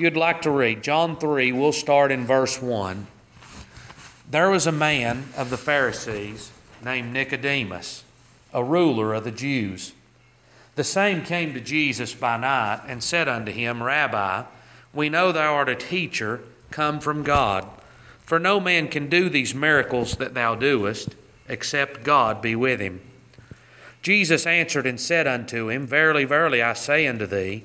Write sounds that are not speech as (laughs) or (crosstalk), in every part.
you'd like to read, John 3, we'll start in verse 1. There was a man of the Pharisees named Nicodemus, a ruler of the Jews. The same came to Jesus by night and said unto him, Rabbi, we know thou art a teacher come from God. For no man can do these miracles that thou doest, except God be with him. Jesus answered and said unto him, Verily, verily, I say unto thee,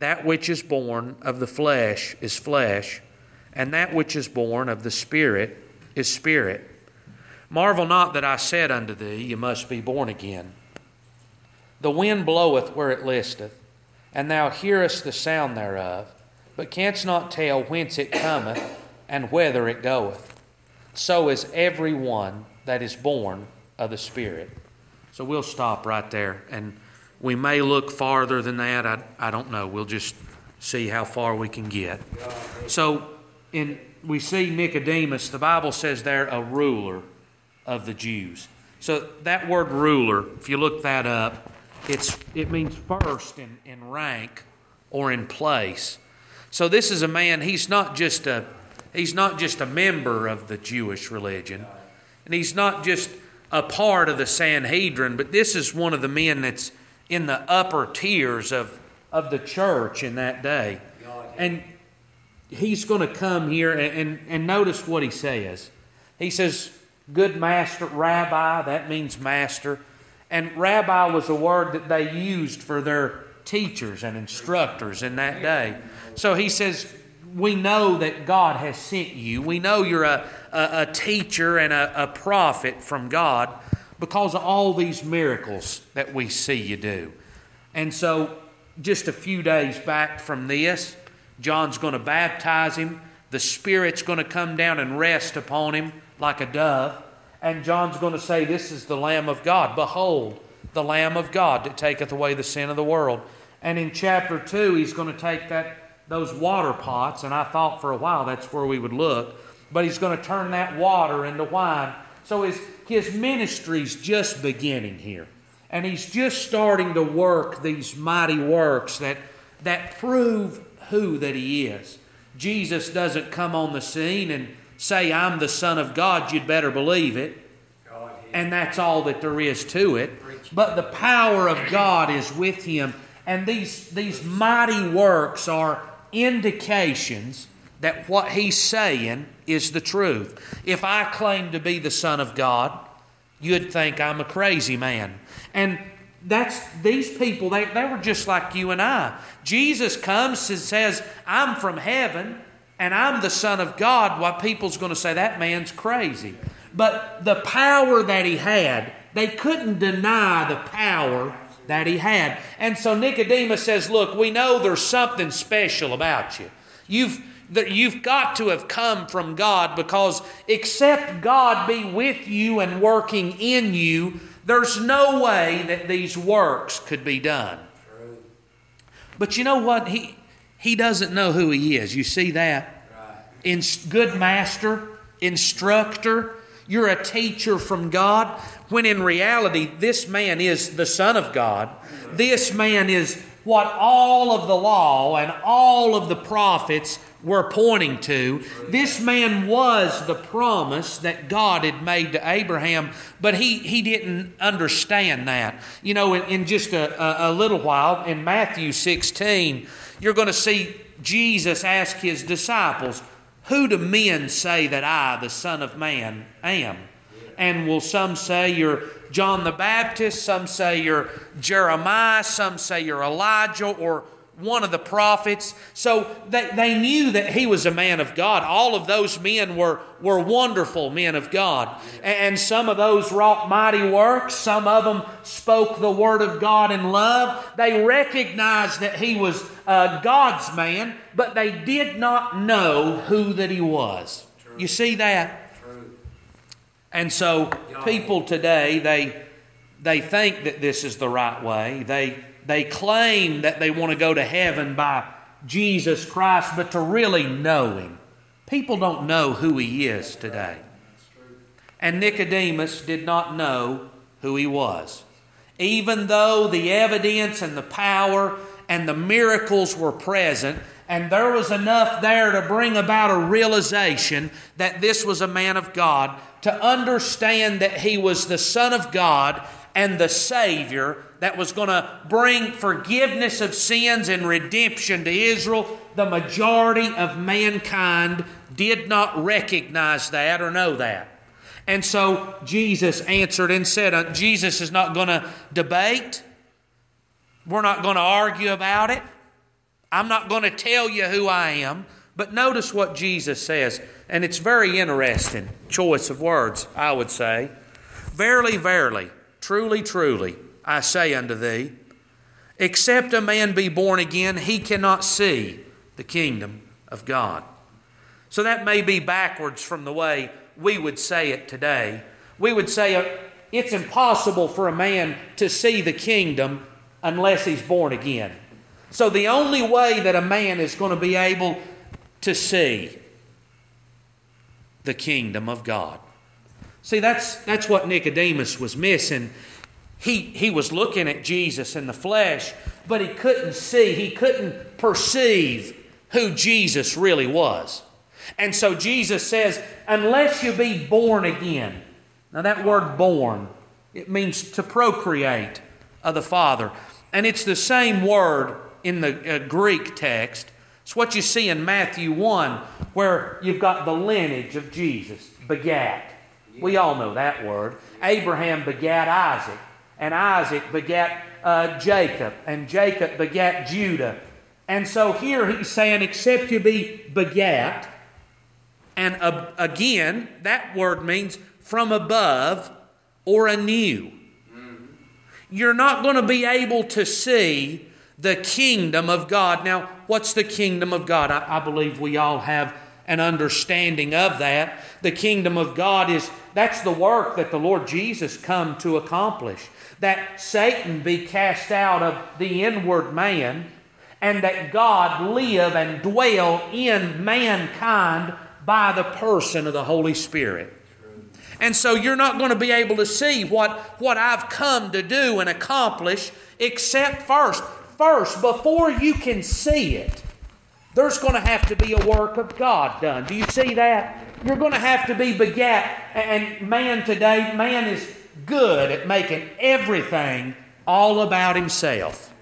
That which is born of the flesh is flesh, and that which is born of the Spirit is spirit. Marvel not that I said unto thee, You must be born again. The wind bloweth where it listeth, and thou hearest the sound thereof, but canst not tell whence it cometh and whither it goeth. So is every one that is born of the Spirit. So we'll stop right there. And we may look farther than that. I, I don't know. We'll just see how far we can get. So in we see Nicodemus, the Bible says there, a ruler of the Jews. So that word ruler, if you look that up, it's, it means first in, in rank or in place. So this is a man, he's not just a he's not just a member of the Jewish religion, and he's not just a part of the Sanhedrin, but this is one of the men that's in the upper tiers of, of the church in that day. And he's going to come here and, and, and notice what he says. He says, Good master, rabbi, that means master. And rabbi was a word that they used for their teachers and instructors in that day. So he says, We know that God has sent you. We know you're a, a, a teacher and a, a prophet from God because of all these miracles that we see you do. And so, just a few days back from this, John's going to baptize him. The Spirit's going to come down and rest upon him like a dove. And John's going to say, This is the Lamb of God. Behold, the Lamb of God that taketh away the sin of the world. And in chapter 2, he's going to take that those water pots, and I thought for a while that's where we would look, but he's going to turn that water into wine. So his, his ministry's just beginning here. And he's just starting to work these mighty works that, that prove who that he is. Jesus doesn't come on the scene and say, I'm the Son of God, you'd better believe it. And that's all that there is to it. But the power of God is with him. And these, these mighty works are indications that what he's saying is the truth. If I claim to be the Son of God, you'd think I'm a crazy man. And that's these people, they, they were just like you and I. Jesus comes and says, I'm from heaven and I'm the Son of God. Why people's going to say that man's crazy. But the power that he had, they couldn't deny the power that he had. And so Nicodemus says, Look, we know there's something special about you. You've, you've got to have come from God because except God be with you and working in you, there's no way that these works could be done. But you know what? He, he doesn't know who he is. You see that? In, good master, instructor, you're a teacher from God, when in reality, this man is the Son of God. This man is what all of the law and all of the prophets were pointing to. This man was the promise that God had made to Abraham, but he, he didn't understand that. You know, in, in just a, a, a little while, in Matthew 16, you're going to see Jesus ask his disciples, who do men say that I, the Son of Man, am? And will some say you're John the Baptist, some say you're Jeremiah, some say you're Elijah or one of the prophets. So they, they knew that he was a man of God. All of those men were, were wonderful men of God. And some of those wrought mighty works. Some of them spoke the word of God in love. They recognized that he was uh, God's man, but they did not know who that he was. You see that? True. And so people today, they they think that this is the right way. They they claim that they want to go to heaven by Jesus Christ, but to really know him. People don't know who he is today. And Nicodemus did not know who he was. Even though the evidence and the power and the miracles were present, and there was enough there to bring about a realization that this was a man of God, to understand that he was the Son of God and the Savior that was going to bring forgiveness of sins and redemption to Israel, the majority of mankind did not recognize that or know that. And so Jesus answered and said, uh, Jesus is not going to debate. We're not going to argue about it. I'm not going to tell you who I am. But notice what Jesus says, and it's very interesting choice of words, I would say. Verily, verily, truly, truly, I say unto thee, except a man be born again, he cannot see the kingdom of God. So that may be backwards from the way we would say it today. We would say uh, it's impossible for a man to see the kingdom unless he's born again. So the only way that a man is going to be able to see the kingdom of God. See, that's, that's what Nicodemus was missing. He, he was looking at Jesus in the flesh, but he couldn't see, he couldn't perceive who Jesus really was. And so Jesus says, unless you be born again. Now, that word born, it means to procreate of the Father. And it's the same word in the uh, Greek text. It's what you see in Matthew 1, where you've got the lineage of Jesus, begat. We all know that word. Abraham begat Isaac, and Isaac begat uh, Jacob, and Jacob begat Judah. And so here he's saying, except you be begat, and uh, again, that word means from above or anew. You're not going to be able to see the kingdom of God. Now, what's the kingdom of God? I, I, believe we all have an understanding of that. The kingdom of God is that's the work that the Lord Jesus come to accomplish. That Satan be cast out of the inward man and that God live and dwell in mankind by the person of the Holy Spirit. And so you're not going to be able to see what, what I've come to do and accomplish except first. First, before you can see it, there's going to have to be a work of God done. Do you see that? You're going to have to be begat. And man today, man is good at making everything all about himself.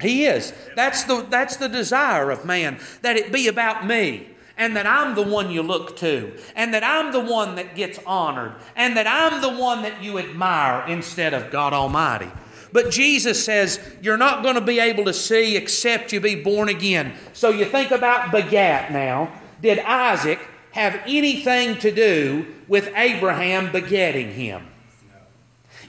He is. That's the, that's the desire of man, that it be about me and that I'm the one you look to, and that I'm the one that gets honored, and that I'm the one that you admire instead of God Almighty. But Jesus says, You're not going to be able to see except you be born again. So you think about begat now. Did Isaac have anything to do with Abraham begetting him?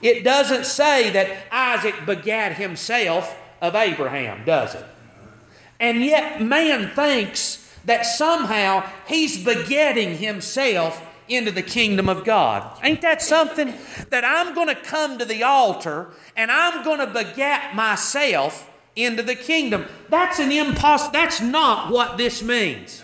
It doesn't say that Isaac begat himself of Abraham, does it? And yet man thinks that somehow he's begetting himself into the kingdom of God. Ain't that something? That I'm going to come to the altar and I'm going to begat myself into the kingdom. That's an impossible, that's not what this means.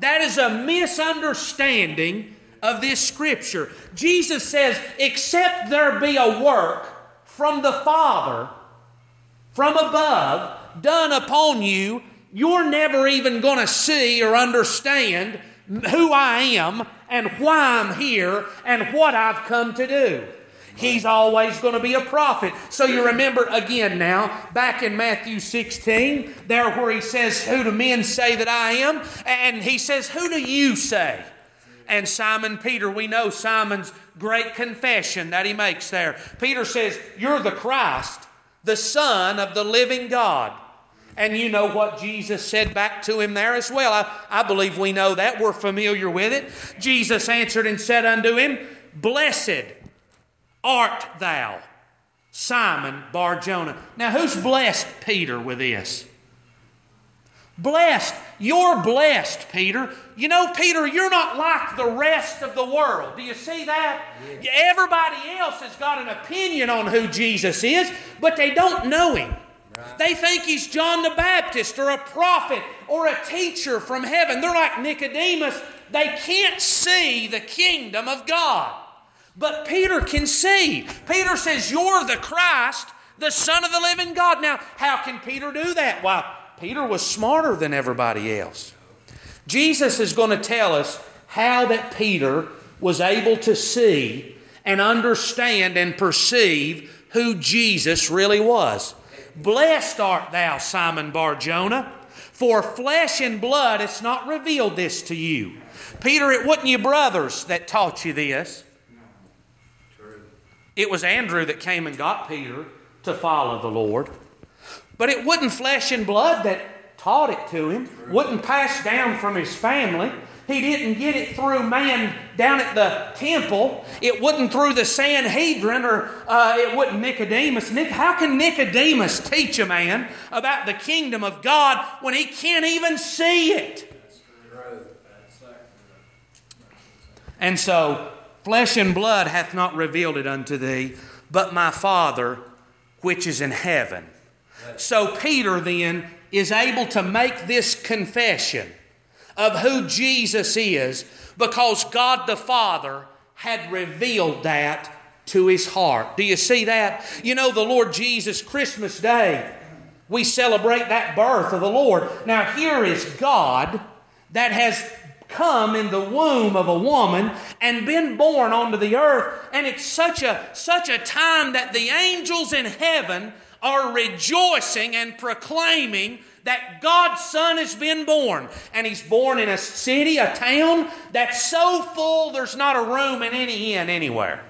That is a misunderstanding of this scripture. Jesus says, except there be a work from the Father, from above, done upon you you're never even going to see or understand who I am and why I'm here and what I've come to do. He's always going to be a prophet. So you remember again now, back in Matthew 16, there where he says, Who do men say that I am? And he says, Who do you say? And Simon Peter, we know Simon's great confession that he makes there. Peter says, You're the Christ, the Son of the living God. And you know what Jesus said back to him there as well. I, I believe we know that. We're familiar with it. Jesus answered and said unto him, Blessed art thou, Simon Bar Jonah. Now, who's blessed Peter with this? Blessed. You're blessed, Peter. You know, Peter, you're not like the rest of the world. Do you see that? Everybody else has got an opinion on who Jesus is, but they don't know him. They think he's John the Baptist or a prophet or a teacher from heaven. They're like Nicodemus. They can't see the kingdom of God. But Peter can see. Peter says, You're the Christ, the Son of the living God. Now, how can Peter do that? Why, Peter was smarter than everybody else. Jesus is going to tell us how that Peter was able to see and understand and perceive who Jesus really was. Blessed art thou, Simon Bar Jonah, for flesh and blood has not revealed this to you. Peter, it wasn't your brothers that taught you this. It was Andrew that came and got Peter to follow the Lord. But it wasn't flesh and blood that taught it to him, wouldn't pass down from his family. He didn't get it through man down at the temple. It wasn't through the Sanhedrin or uh, it wasn't Nicodemus. Nic- how can Nicodemus teach a man about the kingdom of God when he can't even see it? And so, flesh and blood hath not revealed it unto thee, but my Father which is in heaven. So, Peter then is able to make this confession of who Jesus is because God the Father had revealed that to his heart. Do you see that? You know, the Lord Jesus, Christmas Day, we celebrate that birth of the Lord. Now, here is God that has come in the womb of a woman and been born onto the earth and it's such a such a time that the angels in heaven are rejoicing and proclaiming that God's Son has been born. And He's born in a city, a town that's so full there's not a room in any inn anywhere.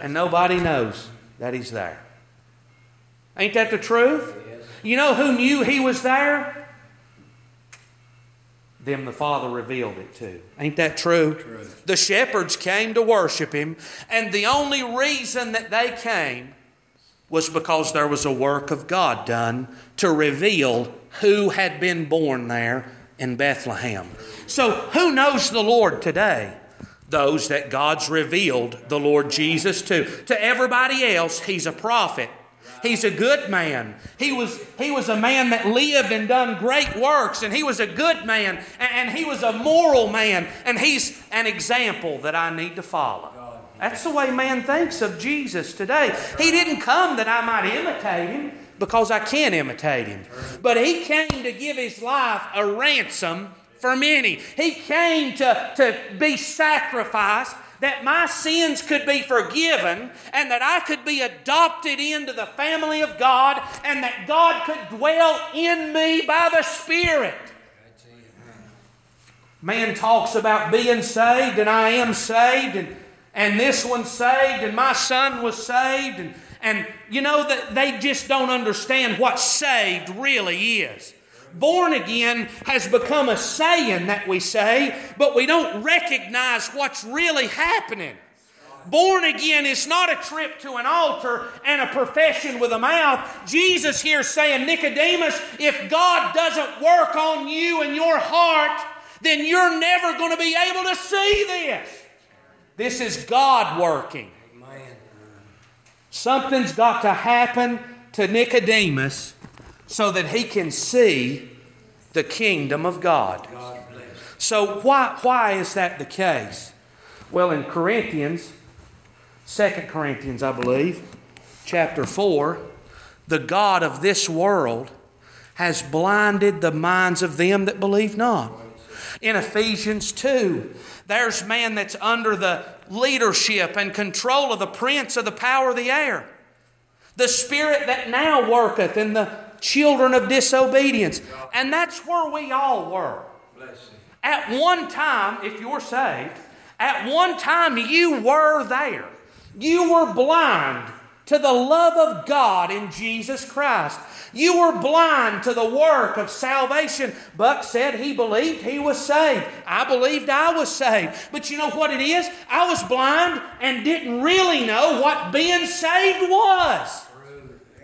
And nobody knows that He's there. Ain't that the truth? You know who knew He was there? them the Father revealed it to. Ain't that true? true? The shepherds came to worship Him, and the only reason that they came was because there was a work of God done to reveal who had been born there in Bethlehem. So, who knows the Lord today? Those that God's revealed the Lord Jesus to. To everybody else, He's a prophet. He's a good man. He was, he was a man that lived and done great works, and he was a good man, and, and he was a moral man, and he's an example that I need to follow. That's the way man thinks of Jesus today. He didn't come that I might imitate him because I can't imitate him. But he came to give his life a ransom for many. He came to, to be sacrificed that my sins could be forgiven and that I could be adopted into the family of God and that God could dwell in me by the Spirit. Man talks about being saved, and I am saved, and, and this one saved, and my son was saved, and, and you know that they just don't understand what saved really is born again has become a saying that we say, but we don't recognize what's really happening. Born again is not a trip to an altar and a profession with a mouth. Jesus here saying, Nicodemus, if God doesn't work on you and your heart, then you're never going to be able to see this. This is God working. Something's got to happen to Nicodemus so that he can see the kingdom of God. So, why, why is that the case? Well, in Corinthians, 2 Corinthians, I believe, chapter 4, the God of this world has blinded the minds of them that believe not. In Ephesians 2, there's man that's under the leadership and control of the prince of the power of the air. The spirit that now worketh in the children of disobedience. And that's where we all were. At one time, if you're saved, at one time you were there. You were blind to the love of God in Jesus Christ. You were blind to the work of salvation. Buck said he believed he was saved. I believed I was saved. But you know what it is? I was blind and didn't really know what being saved was.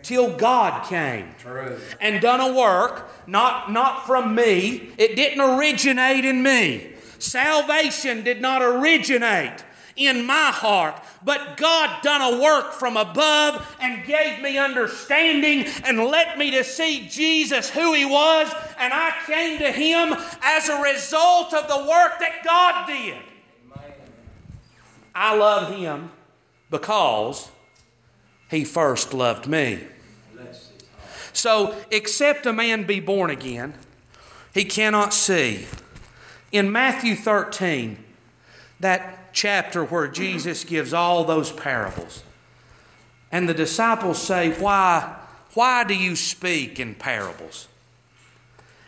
till God came True. and done a work, not, not from me. It didn't originate in me. Salvation did not originate in my heart, but God done a work from above and gave me understanding and let me to see Jesus who He was, and I came to Him as a result of the work that God did. I love Him because He first loved me. So, except a man be born again, he cannot see. In Matthew 13, that chapter where Jesus gives all those parables, and the disciples say, Why, why do you speak in parables?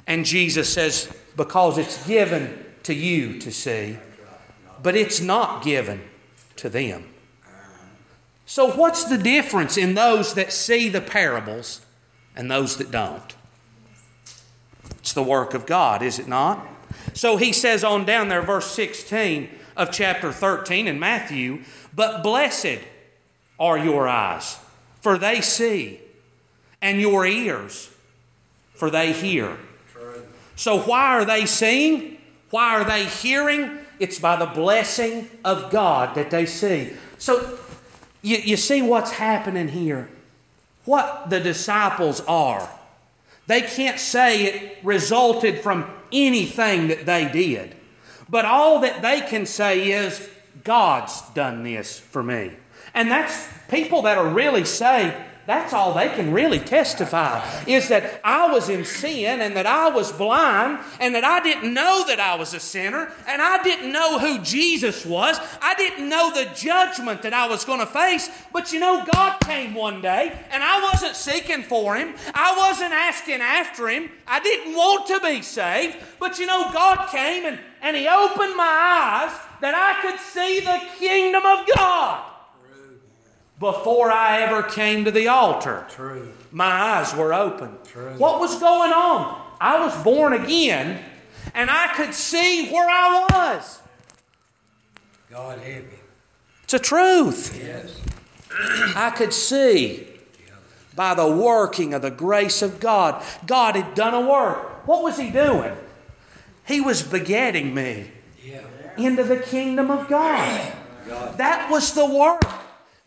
And Jesus says, Because it's given to you to see, but it's not given to them. So, what's the difference in those that see the parables and those that don't? It's the work of God, is it not? So he says on down there, verse 16 of chapter 13 in Matthew, but blessed are your eyes, for they see, and your ears, for they hear. So why are they seeing? Why are they hearing? It's by the blessing of God that they see. So you, you see what's happening here. What the disciples are. They can't say it resulted from anything that they did. But all that they can say is, God's done this for me. And that's people that are really saved that's all they can really testify is that I was in sin and that I was blind and that I didn't know that I was a sinner and I didn't know who Jesus was. I didn't know the judgment that I was going to face. But you know, God came one day and I wasn't seeking for Him. I wasn't asking after Him. I didn't want to be saved. But you know, God came and, and He opened my eyes that I could see the kingdom of God before I ever came to the altar. True. My eyes were open. True. What was going on? I was born again and I could see where I was. God help you. It's a truth. Yes. I could see by the working of the grace of God. God had done a work. What was He doing? He was begetting me Yeah. into the kingdom of God. That was the work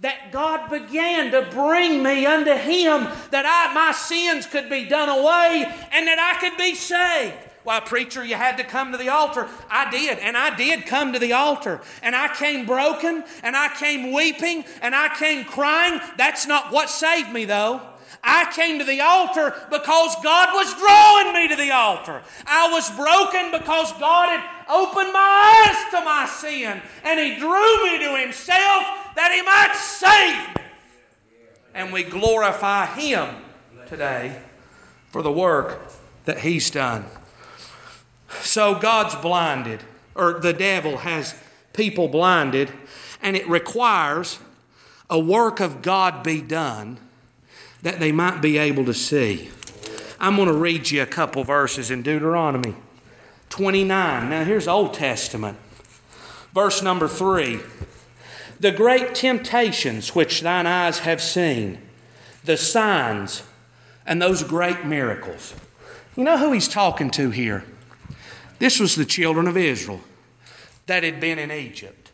that God began to bring me unto Him, that I, my sins could be done away and that I could be saved. Why, preacher, you had to come to the altar. I did, and I did come to the altar. And I came broken, and I came weeping, and I came crying. That's not what saved me, though. I came to the altar because God was drawing me to the altar. I was broken because God had opened my eyes to my sin, and He drew me to Himself that He might save me. And we glorify Him today for the work that He's done. So God's blinded, or the devil has people blinded, and it requires a work of God be done that they might be able to see. I'm going to read you a couple verses in Deuteronomy 29. Now, here's Old Testament. Verse number 3 The great temptations which thine eyes have seen, the signs, and those great miracles. You know who he's talking to here? This was the children of Israel that had been in Egypt.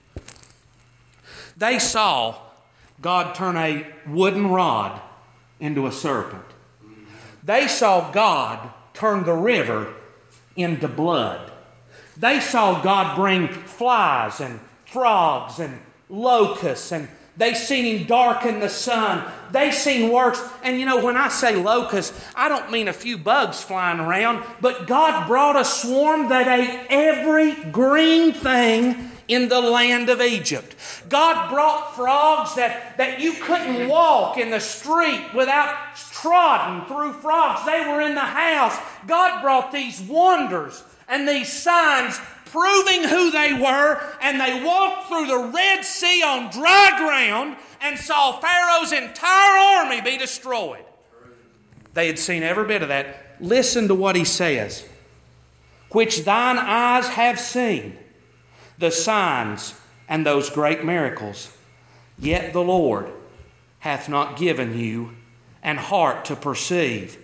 They saw God turn a wooden rod into a serpent. They saw God turn the river into blood. They saw God bring flies and frogs and locusts and they seen him darken the sun. They seen worse. And you know, when I say locusts, I don't mean a few bugs flying around, but God brought a swarm that ate every green thing in the land of Egypt. God brought frogs that, that you couldn't walk in the street without trodden through frogs. They were in the house. God brought these wonders and these signs proving who they were, and they walked through the Red Sea on dry ground and saw Pharaoh's entire army be destroyed. They had seen every bit of that. Listen to what he says which thine eyes have seen, the signs and those great miracles. Yet the Lord hath not given you an heart to perceive,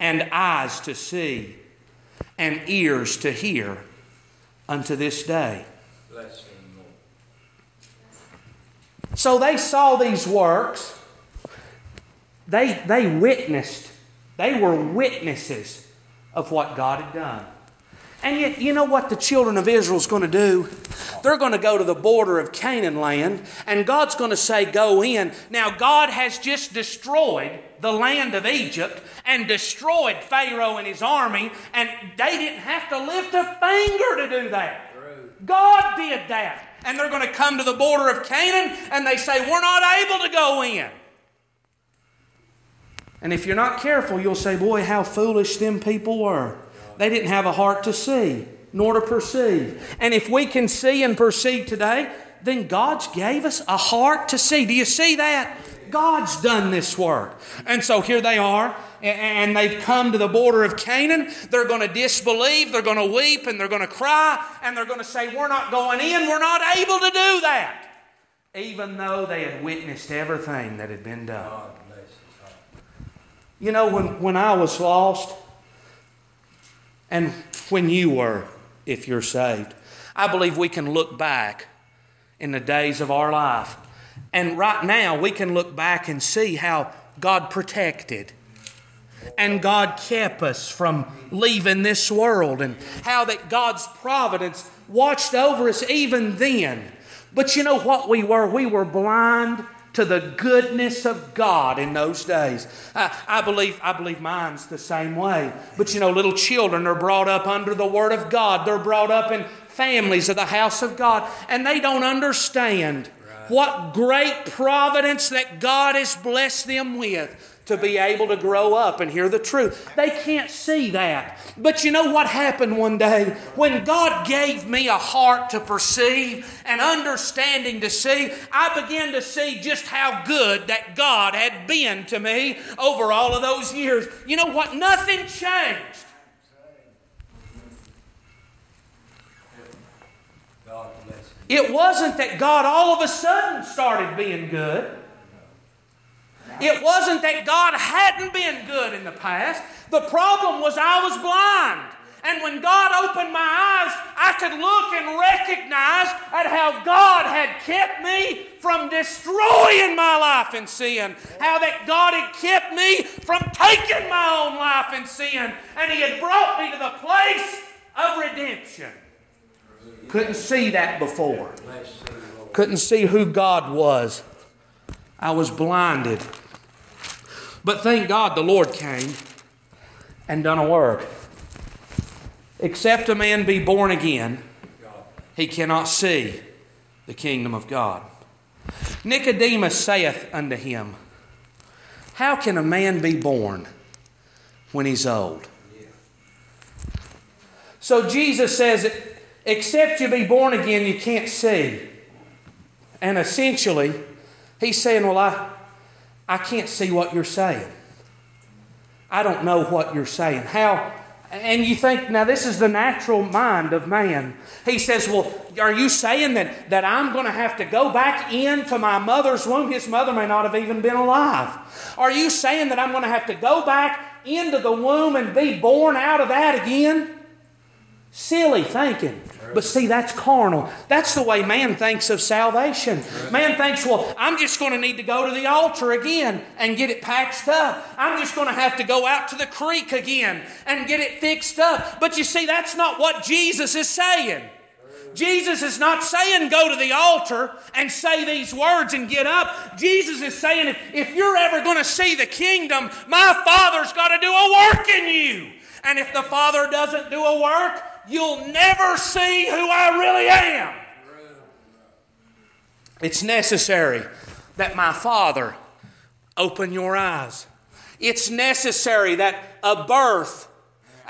and eyes to see, and ears to hear unto this day. Bless him, Lord. So they saw these works. They, they witnessed. They were witnesses of what God had done. And yet, you know what the children of Israel is going to do? They're going to go to the border of Canaan land, and God's going to say, Go in. Now, God has just destroyed the land of Egypt and destroyed Pharaoh and his army, and they didn't have to lift a finger to do that. God did that. And they're going to come to the border of Canaan, and they say, We're not able to go in. And if you're not careful, you'll say, Boy, how foolish them people were. They didn't have a heart to see nor to perceive. And if we can see and perceive today, then God's gave us a heart to see. Do you see that? God's done this work. And so here they are, and they've come to the border of Canaan. They're going to disbelieve, they're going to weep, and they're going to cry, and they're going to say, We're not going in, we're not able to do that. Even though they had witnessed everything that had been done. God bless his heart. You know, when, when I was lost, and when you were, if you're saved, I believe we can look back in the days of our life. And right now, we can look back and see how God protected and God kept us from leaving this world, and how that God's providence watched over us even then. But you know what we were? We were blind to the goodness of God in those days. I, I, believe, I believe mine's the same way. But you know, little children are brought up under the Word of God. They're brought up in families of the house of God, and they don't understand what great providence that God has blessed them with to be able to grow up and hear the truth. They can't see that. But you know what happened one day? When God gave me a heart to perceive and understanding to see, I began to see just how good that God had been to me over all of those years. You know what? Nothing changed. God bless him. It wasn't that God all of a sudden started being good. It wasn't that God hadn't been good in the past. The problem was I was blind. And when God opened my eyes, I could look and recognize at how God had kept me from destroying my life in sin. How that God had kept me from taking my own life in sin. And He had brought me to the place of redemption. Couldn't see that before. Couldn't see who God was. I was blinded. But thank God the Lord came and done a work. Except a man be born again, he cannot see the kingdom of God. Nicodemus saith unto him, How can a man be born when he's old? So Jesus says, Except you be born again, you can't see. And essentially, he's saying, Well, I, I can't see what you're saying. I don't know what you're saying. How? And you think, now this is the natural mind of man. He says, Well, are you saying that, that I'm going to have to go back into my mother's womb? His mother may not have even been alive. Are you saying that I'm going to have to go back into the womb and be born out of that again? Silly thinking. But see, that's carnal. That's the way man thinks of salvation. Man thinks, well, I'm just going to need to go to the altar again and get it patched up. I'm just going to have to go out to the creek again and get it fixed up. But you see, that's not what Jesus is saying. Jesus is not saying go to the altar and say these words and get up. Jesus is saying if, if you're ever going to see the kingdom, my Father's got to do a work in you. And if the Father doesn't do a work, you'll never see who I really am. It's necessary that my Father open your eyes. It's necessary that a birth,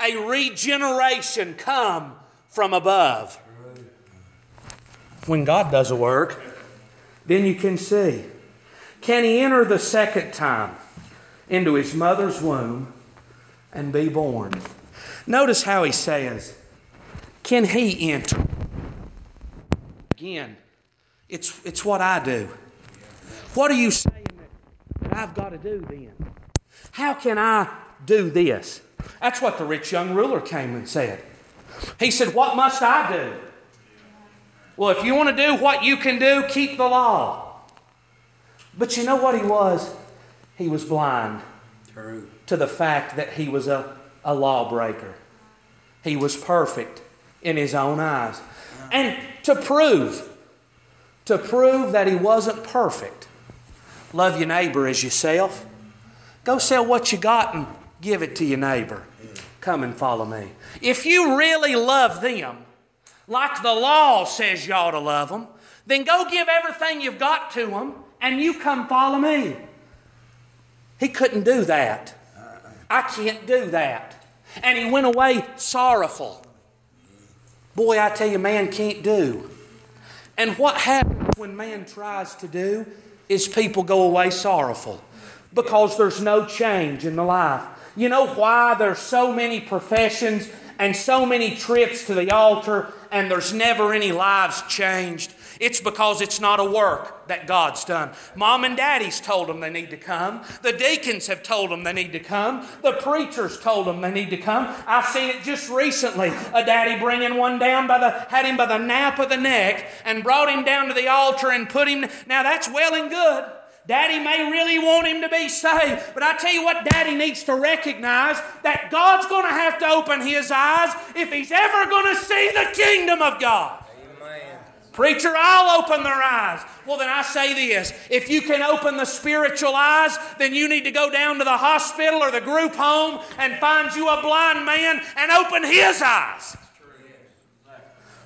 a regeneration come from above. When God does a work, then you can see. Can he enter the second time into his mother's womb and be born? Notice how he says, Can he enter? Again, it's, it's what I do. What are you saying that, I've got to do then? How can I do this? That's what the rich young ruler came and said. He said, What must I do? Well, if you want to do what you can do, keep the law. But you know what he was? He was blind True. to the fact that he was a, a lawbreaker. He was perfect in his own eyes. And to prove, to prove that he wasn't perfect, love your neighbor as yourself. Go sell what you got and give it to your neighbor. Come and follow me. If you really love them, like the law says you ought to love them, then go give everything you've got to them and you come follow me. He couldn't do that. I can't do that. And he went away sorrowful. Boy, I tell you, man can't do. And what happens when man tries to do is people go away sorrowful because there's no change in the life. You know why there's so many professions and so many trips to the altar and there's never any lives changed? It's because it's not a work that God's done. Mom and daddy's told them they need to come. The deacons have told them they need to come. The preachers told them they need to come. I've seen it just recently. A daddy bringing one down by the, had him by the nape of the neck and brought him down to the altar and put him. Now that's well and good. Daddy may really want him to be saved, but I tell you what, Daddy needs to recognize that God's going to have to open his eyes if he's ever going to see the kingdom of God. Amen. Preacher, I'll open their eyes. Well, then I say this if you can open the spiritual eyes, then you need to go down to the hospital or the group home and find you a blind man and open his eyes.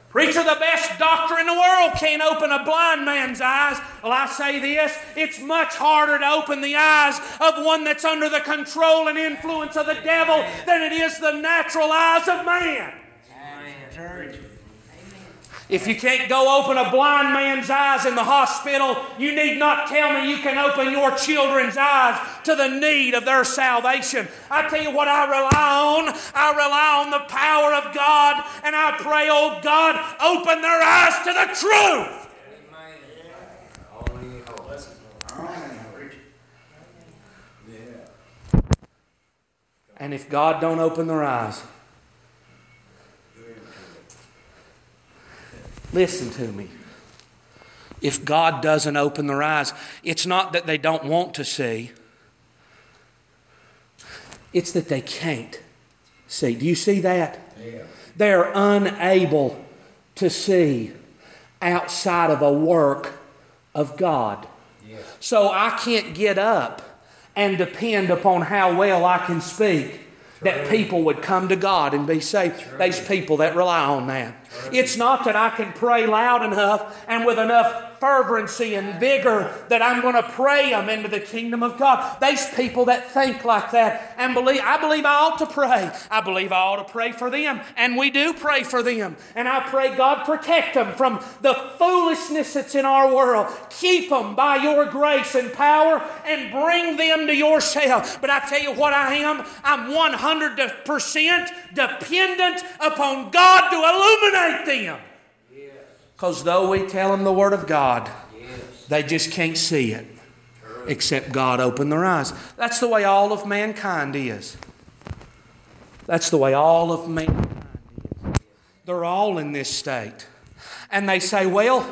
Preacher, the best doctor in the world can't open a blind man's eyes. Well, I say this it's much harder to open the eyes of one that's under the control and influence of the devil than it is the natural eyes of man. If you can't go open a blind man's eyes in the hospital, you need not tell me you can open your children's eyes to the need of their salvation. I tell you what I rely on. I rely on the power of God, and I pray, oh God, open their eyes to the truth. And if God don't open their eyes, listen to me. If God doesn't open their eyes, it's not that they don't want to see. It's that they can't see. Do you see that? Yeah. They're unable to see outside of a work of God. Yes. So I can't get up and depend upon how well I can speak that people would come to God and be saved. There's people that rely on that. It's not that I can pray loud enough and with enough fervency and vigor that I'm going to pray them into the kingdom of God. There's people that think like that and believe. I believe I ought to pray. I believe I ought to pray for them, and we do pray for them. And I pray God protect them from the foolishness that's in our world. Keep them by your grace and power, and bring them to yourself. But I tell you what, I am. I'm 100% dependent upon God to illuminate them. Because though we tell them the Word of God, Yes. they just can't see it except God open their eyes. That's the way all of mankind is. That's the way all of mankind is. They're all in this state. And they say, well,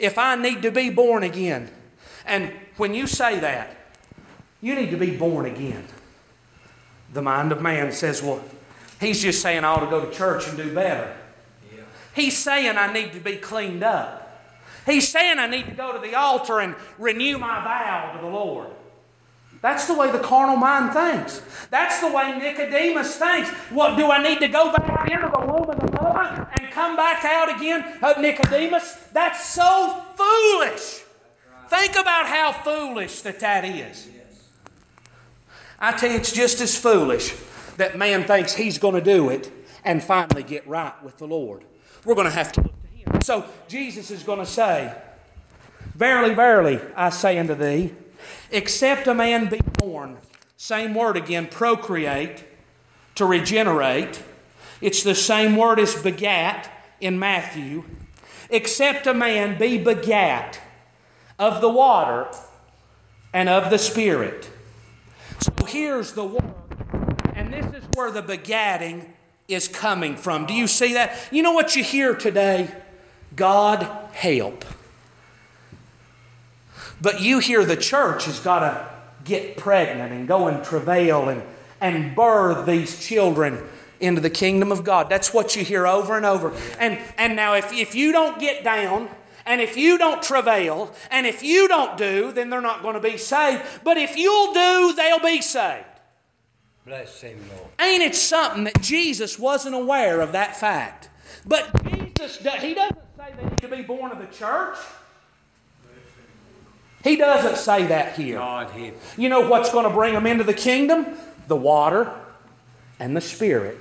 if I need to be born again, and when you say that, you need to be born again. The mind of man says, well, he's just saying I ought to go to church and do better. He's saying I need to be cleaned up. He's saying I need to go to the altar and renew my vow to the Lord. That's the way the carnal mind thinks. That's the way Nicodemus thinks. What do I need to go back into the womb of the mother and come back out again? Uh, Nicodemus, that's so foolish. Think about how foolish that that is. I tell you, it's just as foolish that man thinks he's going to do it and finally get right with the Lord. We're going to have to look to him. So Jesus is going to say, Verily, verily, I say unto thee, except a man be born, same word again, procreate, to regenerate. It's the same word as begat in Matthew. Except a man be begat of the water and of the Spirit. So here's the word. And this is where the begatting is coming from. Do you see that? You know what you hear today? God help. But you hear the church has got to get pregnant and go and travail and, and birth these children into the kingdom of God. That's what you hear over and over. And, and now, if, if you don't get down, and if you don't travail, and if you don't do, then they're not going to be saved. But if you'll do, they'll be saved. Bless him, Lord. Ain't it something that Jesus wasn't aware of that fact? But Jesus, he doesn't say they need to be born of the church. He doesn't say that here. God. You know what's going to bring them into the kingdom? The water and the Spirit.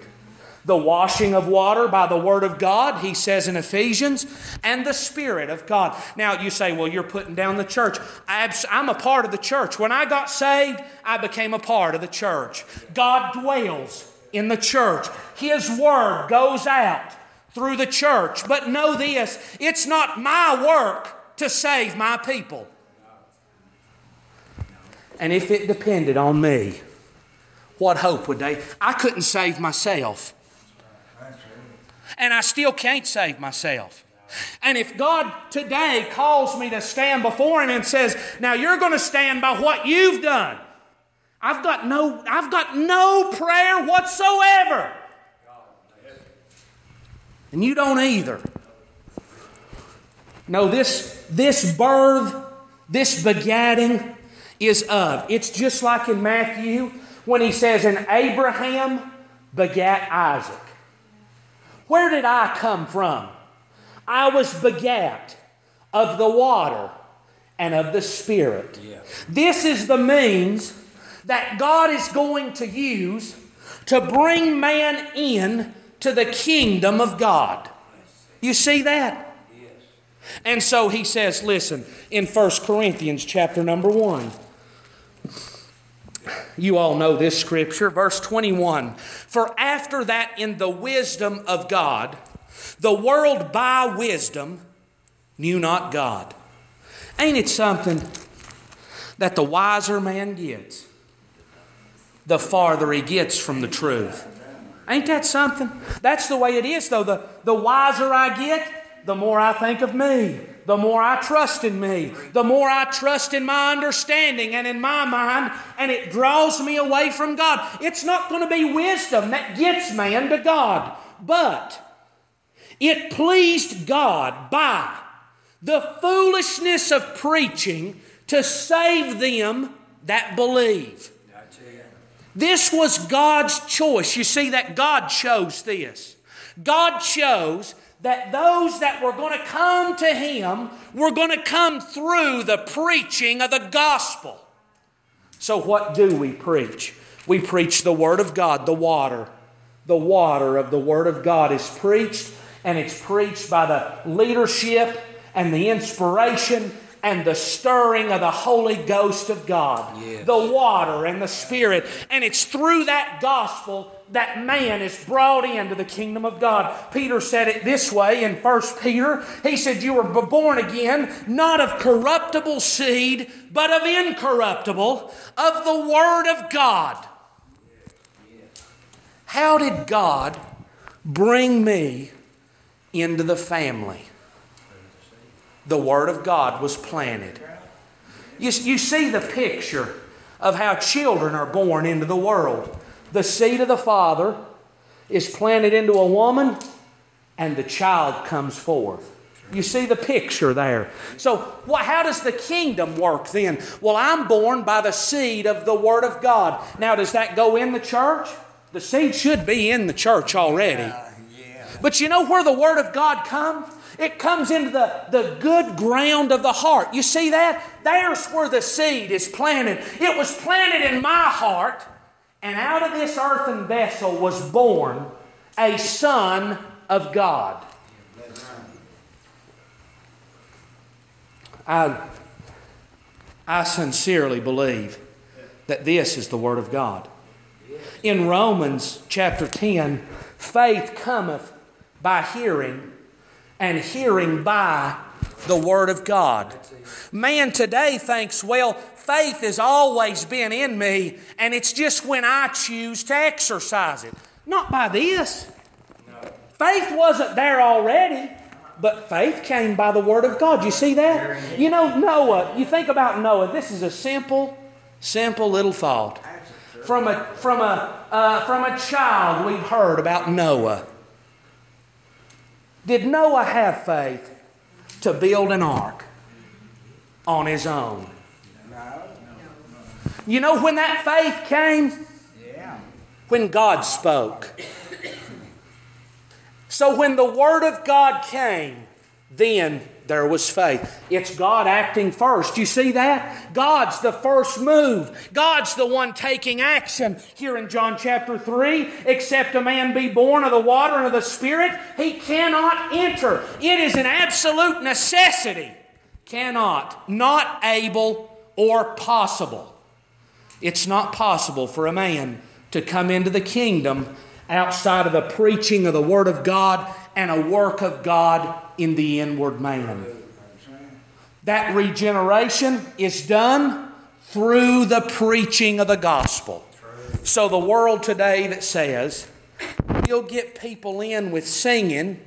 The washing of water by the Word of God, he says in Ephesians, and the Spirit of God. Now, you say, well, you're putting down the church. I'm a part of the church. When I got saved, I became a part of the church. God dwells in the church, His Word goes out through the church. But know this it's not my work to save my people. And if it depended on me, what hope would they? I couldn't save myself. And I still can't save myself. And if God today calls me to stand before Him and says, Now you're going to stand by what you've done, I've got no, I've got no prayer whatsoever. And you don't either. No, this, this birth, this begatting is of. It's just like in Matthew when he says, And Abraham begat Isaac. Where did I come from? I was begat of the water and of the Spirit. Yeah. This is the means that God is going to use to bring man in to the kingdom of God. You see that? Yes. And so he says, listen, in 1 Corinthians chapter number 1. You all know this scripture, verse 21. For after that, in the wisdom of God, the world by wisdom knew not God. Ain't it something that the wiser man gets, the farther he gets from the truth? Ain't that something? That's the way it is, though. The, the wiser I get, the more I think of me the more I trust in me, the more I trust in my understanding and in my mind, and it draws me away from God. It's not going to be wisdom that gets man to God, but it pleased God by the foolishness of preaching to save them that believe. This was God's choice. You see that God chose this. God chose that those that were going to come to him were going to come through the preaching of the gospel. So, what do we preach? We preach the Word of God, the water. The water of the Word of God is preached, and it's preached by the leadership and the inspiration and the stirring of the Holy Ghost of God. Yes. The water and the Spirit. And it's through that gospel that man is brought into the kingdom of God. Peter said it this way in 1 Peter. He said, You were born again, not of corruptible seed, but of incorruptible, of the Word of God. How did God bring me into the family? The Word of God was planted. You, you see the picture of how children are born into the world. The seed of the Father is planted into a woman, and the child comes forth. You see the picture there. So, what, how does the kingdom work then? Well, I'm born by the seed of the Word of God. Now, does that go in the church? The seed should be in the church already. Uh, yeah. But you know where the Word of God comes? It comes into the, the good ground of the heart. You see that? There's where the seed is planted. It was planted in my heart, and out of this earthen vessel was born a Son of God. I, I sincerely believe that this is the Word of God. In Romans chapter 10, faith cometh by hearing, and hearing by The Word of God. Man today thinks, well, faith has always been in me, and it's just when I choose to exercise it. Not by this. Faith wasn't there already, but faith came by the Word of God. You see that? You know, Noah, you think about Noah, this is a simple, simple little thought. From a, from a, uh, from a child, we've heard about Noah. Did Noah have faith to build an ark on his own? You know when that faith came? When God spoke. So when the Word of God came, then there was faith. It's God acting first. You see that? God's the first move. God's the one taking action. Here in John chapter 3, except a man be born of the water and of the Spirit, he cannot enter. It is an absolute necessity. Cannot, not able, or possible. It's not possible for a man to come into the kingdom outside of the preaching of the Word of God and a work of God in the inward man. That regeneration is done through the preaching of the gospel. So, the world today that says you'll get people in with singing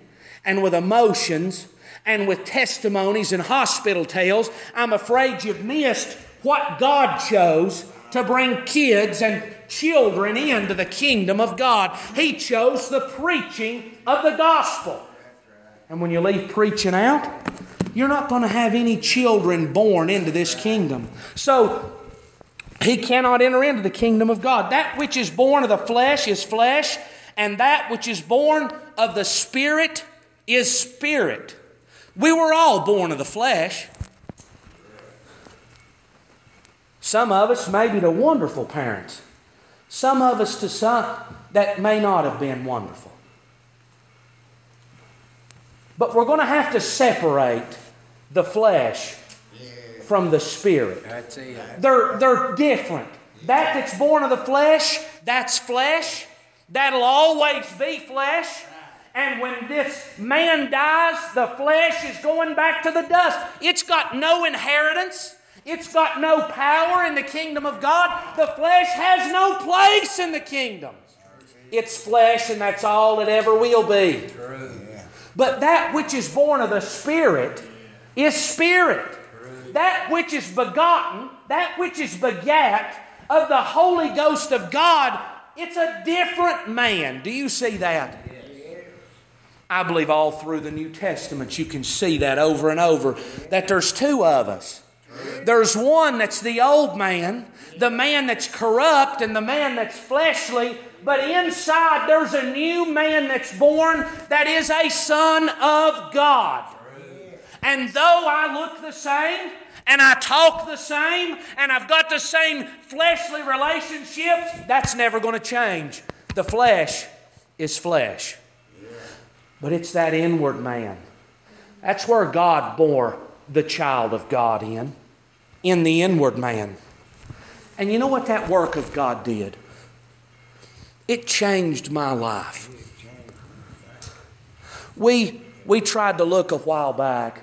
and with emotions and with testimonies and hospital tales, I'm afraid you've missed what God chose to bring kids and children into the kingdom of God. He chose the preaching of the gospel. And when you leave preaching out, you're not going to have any children born into this kingdom. So, he cannot enter into the kingdom of God. That which is born of the flesh is flesh, and that which is born of the spirit is spirit. We were all born of the flesh. Some of us maybe to wonderful parents. Some of us to some that may not have been wonderful. But we're going to have to separate the flesh from the spirit. They're, they're different. That that's born of the flesh, that's flesh. That'll always be flesh. And when this man dies, the flesh is going back to the dust. It's got no inheritance. It's got no power in the kingdom of God. The flesh has no place in the kingdom. It's flesh, and that's all it ever will be. But that which is born of the Spirit is spirit. That which is begotten, that which is begat of the Holy Ghost of God, it's a different man. Do you see that? I believe all through the New Testament you can see that over and over that there's two of us. There's one that's the old man, the man that's corrupt and the man that's fleshly, but inside there's a new man that's born that is a son of God. And though I look the same, and I talk the same, and I've got the same fleshly relationships, that's never going to change. The flesh is flesh. But it's that inward man. That's where God bore the child of God in in the inward man. And you know what that work of God did? It changed my life. We, we tried to look a while back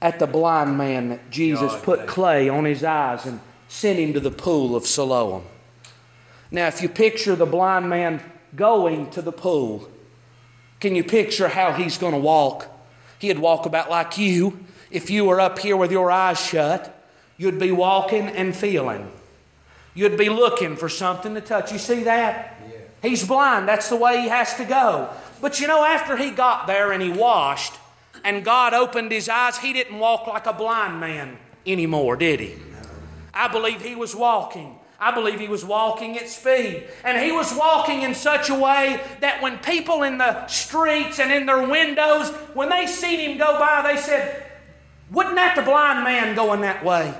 at the blind man that Jesus put clay on his eyes and sent him to the pool of Siloam. Now, if you picture the blind man going to the pool, can you picture how he's going to walk? He'd walk about like you if you were up here with your eyes shut You'd be walking and feeling. You'd be looking for something to touch. You see that? Yeah. He's blind. That's the way he has to go. But you know, after he got there and he washed and God opened his eyes, he didn't walk like a blind man anymore, did he? I believe he was walking. I believe he was walking at speed. And he was walking in such a way that when people in the streets and in their windows, when they seen him go by, they said, Wouldn't that the blind man going that way?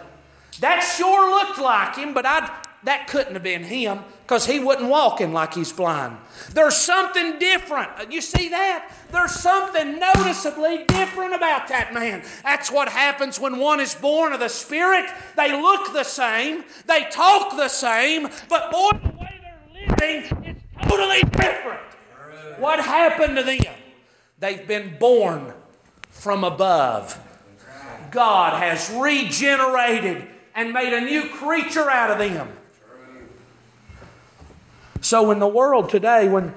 That sure looked like him, but I'd, that couldn't have been him because he wasn't walking like he's blind. There's something different. Uh, you see that? There's something noticeably different about that man. That's what happens when one is born of the Spirit. They look the same, they talk the same, but boy, the way they're living is totally different. What happened to them? They've been born from above. God has regenerated and made a new creature out of them. So in the world today, when,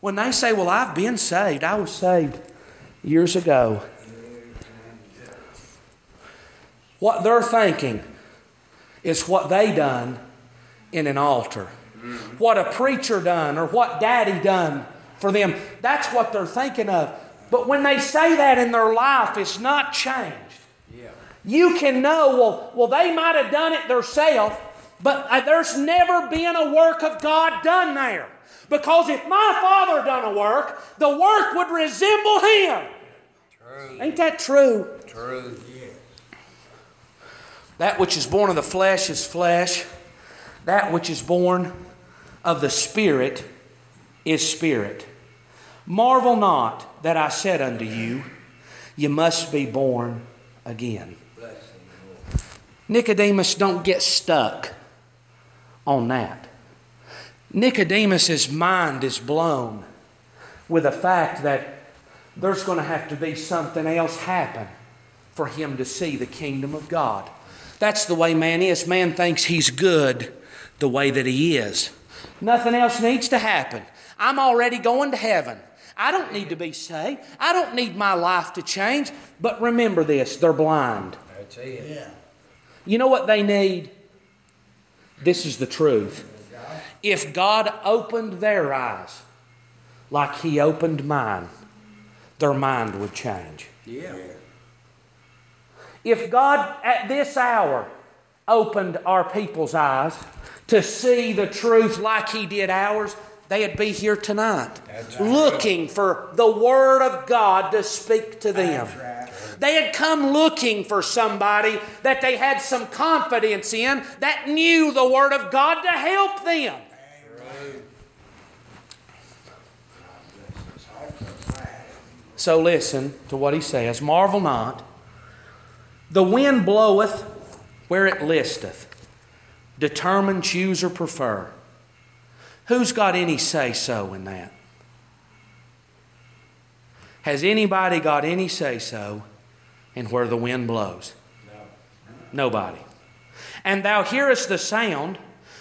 when they say, Well, I've been saved, I was saved years ago, what they're thinking is what they done in an altar. What a preacher done or what daddy done for them. That's what they're thinking of. But when they say that in their life, it's not changed. Yeah. You can know, well, well, they might have done it themselves, but uh, there's never been a work of God done there. Because if my father done a work, the work would resemble him. True. Ain't that true? True. Yes. That which is born of the flesh is flesh. That which is born of the Spirit is spirit. Marvel not that I said unto you, You must be born again. Bless him, Lord. Nicodemus don't get stuck on that. Nicodemus's mind is blown with the fact that there's going to have to be something else happen for him to see the kingdom of God. That's the way man is. Man thinks he's good the way that he is. Nothing else needs to happen. I'm already going to heaven. I don't need to be saved. I don't need my life to change. But remember this they're blind. That's it. Yeah. You know what they need? This is the truth. If God opened their eyes like He opened mine, their mind would change. Yeah. If God at this hour opened our people's eyes to see the truth like He did ours, they'd be here tonight That's right. looking for the Word of God to speak to them. They had come looking for somebody that they had some confidence in that knew the Word of God to help them. So listen to what he says Marvel not. The wind bloweth where it listeth. Determine, choose, or prefer. Who's got any say so in that? Has anybody got any say so in where the wind blows? Nobody. And thou hearest the sound,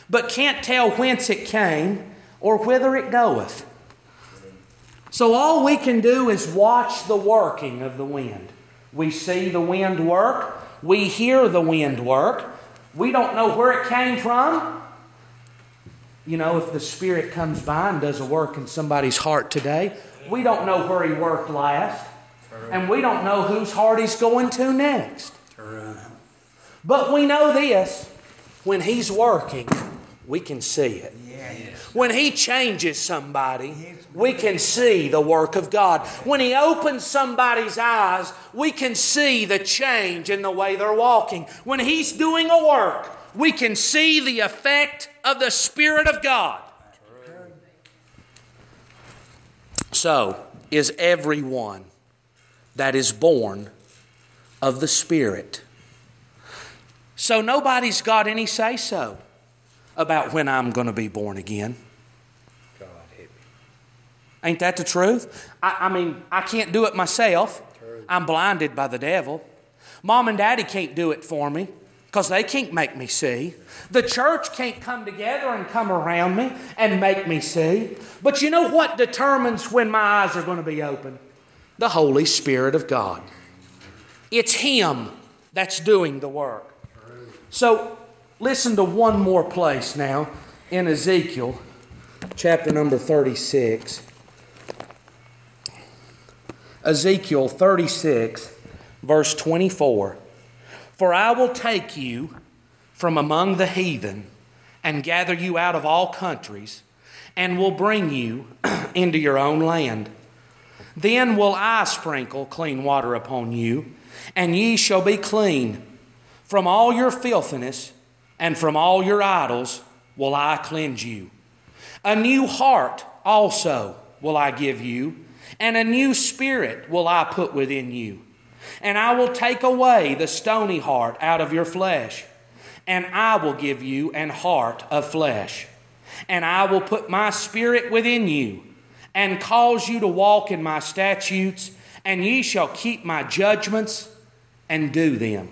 but can't tell whence it came or whither it goeth. So all we can do is watch the working of the wind. We see the wind work, we hear the wind work. We don't know where it came from. You know, if the Spirit comes by and does a work in somebody's heart today, we don't know where He worked last, and we don't know whose heart He's going to next. But we know this when He's working, we can see it. When He changes somebody, we can see the work of God. When He opens somebody's eyes, we can see the change in the way they're walking. When He's doing a work, we can see the effect of the Spirit of God. So, is everyone that is born of the Spirit. So, nobody's got any say so about when I'm going to be born again. God help me. Ain't that the truth? I, I mean, I can't do it myself. I'm blinded by the devil. Mom and daddy can't do it for me because they can't make me see. The church can't come together and come around me and make me see. But you know what determines when my eyes are going to be open? The Holy Spirit of God. It's Him that's doing the work. So listen to one more place now in Ezekiel, chapter number 36. Ezekiel 36, verse 24. For I will take you from among the heathen and gather you out of all countries and will bring you (clears throat) into your own land. Then will I sprinkle clean water upon you, and ye shall be clean. From all your filthiness and from all your idols will I cleanse you. A new heart also will I give you, and a new spirit will I put within you. And I will take away the stony heart out of your flesh, and I will give you an heart of flesh. And I will put my spirit within you, and cause you to walk in my statutes, and ye shall keep my judgments and do them.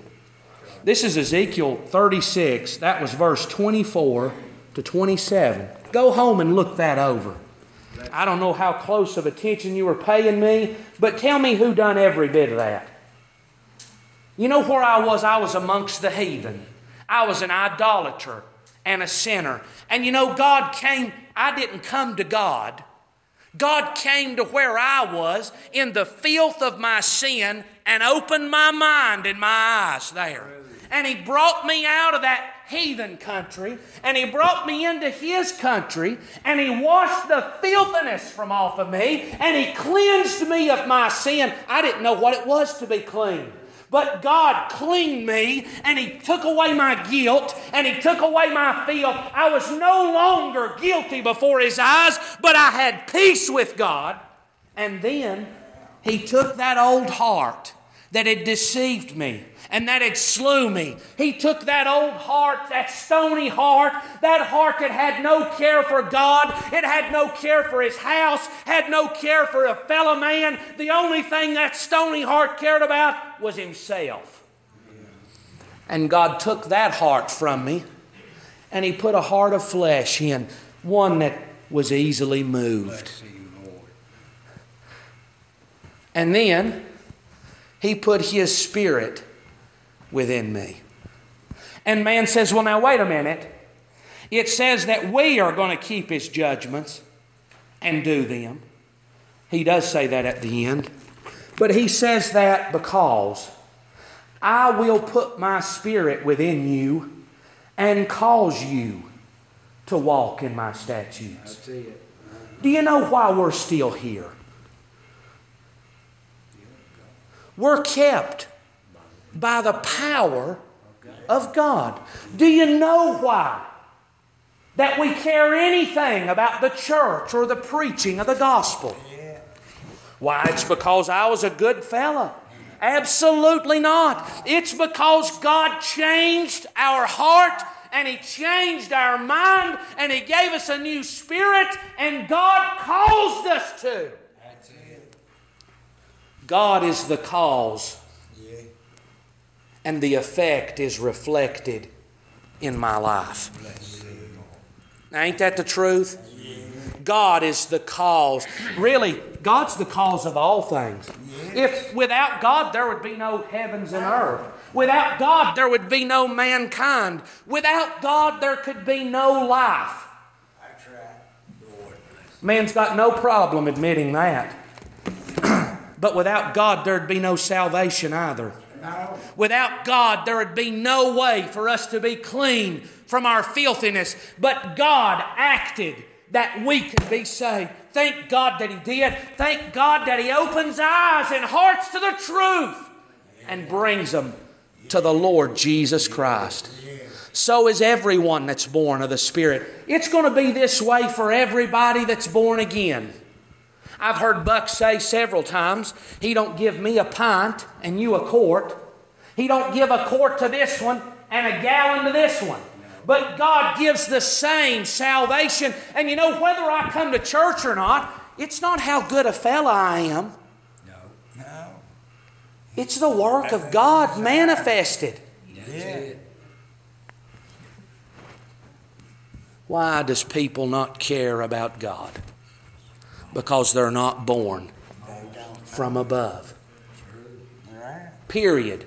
This is Ezekiel 36. That was verse 24 to 27. Go home and look that over. I don't know how close of attention you were paying me, but tell me who done every bit of that. You know where I was? I was amongst the heathen. I was an idolater and a sinner. And you know, God came, I didn't come to God. God came to where I was in the filth of my sin and opened my mind and my eyes there. And He brought me out of that heathen country and He brought me into His country and He washed the filthiness from off of me and He cleansed me of my sin. I didn't know what it was to be clean. But God cleaned me and He took away my guilt and He took away my filth. I was no longer guilty before His eyes, but I had peace with God. And then He took that old heart that had deceived me and that had slew me. He took that old heart, that stony heart, that heart that had no care for God, it had no care for his house, had no care for a fellow man. The only thing that stony heart cared about was himself. And God took that heart from me and he put a heart of flesh in, one that was easily moved. And then he put his spirit within me. And man says, Well, now, wait a minute. It says that we are going to keep his judgments and do them. He does say that at the end. But he says that because I will put my spirit within you and cause you to walk in my statutes. That's it. Do you know why we're still here? We're kept by the power of God. Do you know why? That we care anything about the church or the preaching of the gospel. Why, it's because I was a good fella. Absolutely not. It's because God changed our heart and He changed our mind and He gave us a new spirit and God caused us to. God is the cause Yeah. and the effect is reflected in my life. Bless you, Lord. Now, ain't that the truth? God is the cause. Really, God's the cause of all things. If without God there would be no heavens and earth. Without God there would be no mankind. Without God there could be no life. That's right. Lord bless. Man's got no problem admitting that. But without God there'd be no salvation either. No. Without God, there would be no way for us to be clean from our filthiness. But God acted that we could be saved. Thank God that He did. Thank God that He opens eyes and hearts to the truth and brings them to the Lord Jesus Christ. So is everyone that's born of the Spirit. It's going to be this way for everybody that's born again. I've heard Buck say several times, he don't give me a pint and you a quart. He don't give a quart to this one and a gallon to this one. But God gives the same salvation. And you know, whether I come to church or not, it's not how good a fella I am. No. No. It's the work of God manifested. It. Why does people not care about God? Because they're not born from above. Period.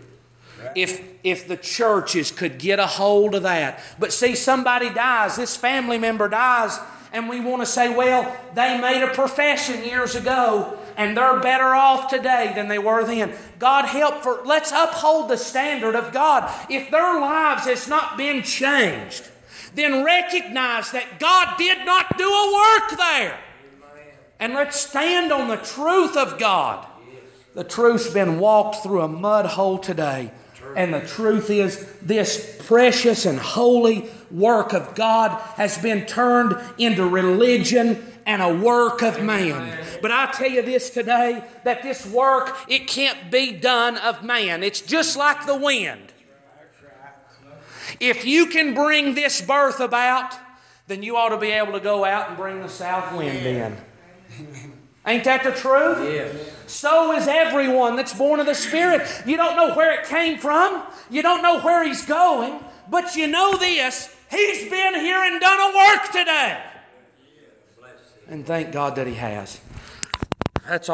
If if the churches could get a hold of that. But see, somebody dies, this family member dies, and we want to say, well, they made a profession years ago, and they're better off today than they were then. God help for let's uphold the standard of God. If their lives has not been changed, then recognize that God did not do a work there. And let's stand on the truth of God. The truth's been walked through a mud hole today. And the truth is, this precious and holy work of God has been turned into religion and a work of man. But I tell you this today that this work, it can't be done of man. It's just like the wind. If you can bring this birth about, then you ought to be able to go out and bring the south wind in. (laughs) Ain't that the truth? Yes. So is everyone that's born of the Spirit. You don't know where it came from, you don't know where he's going, but you know this he's been here and done a work today. And thank God that he has. That's all.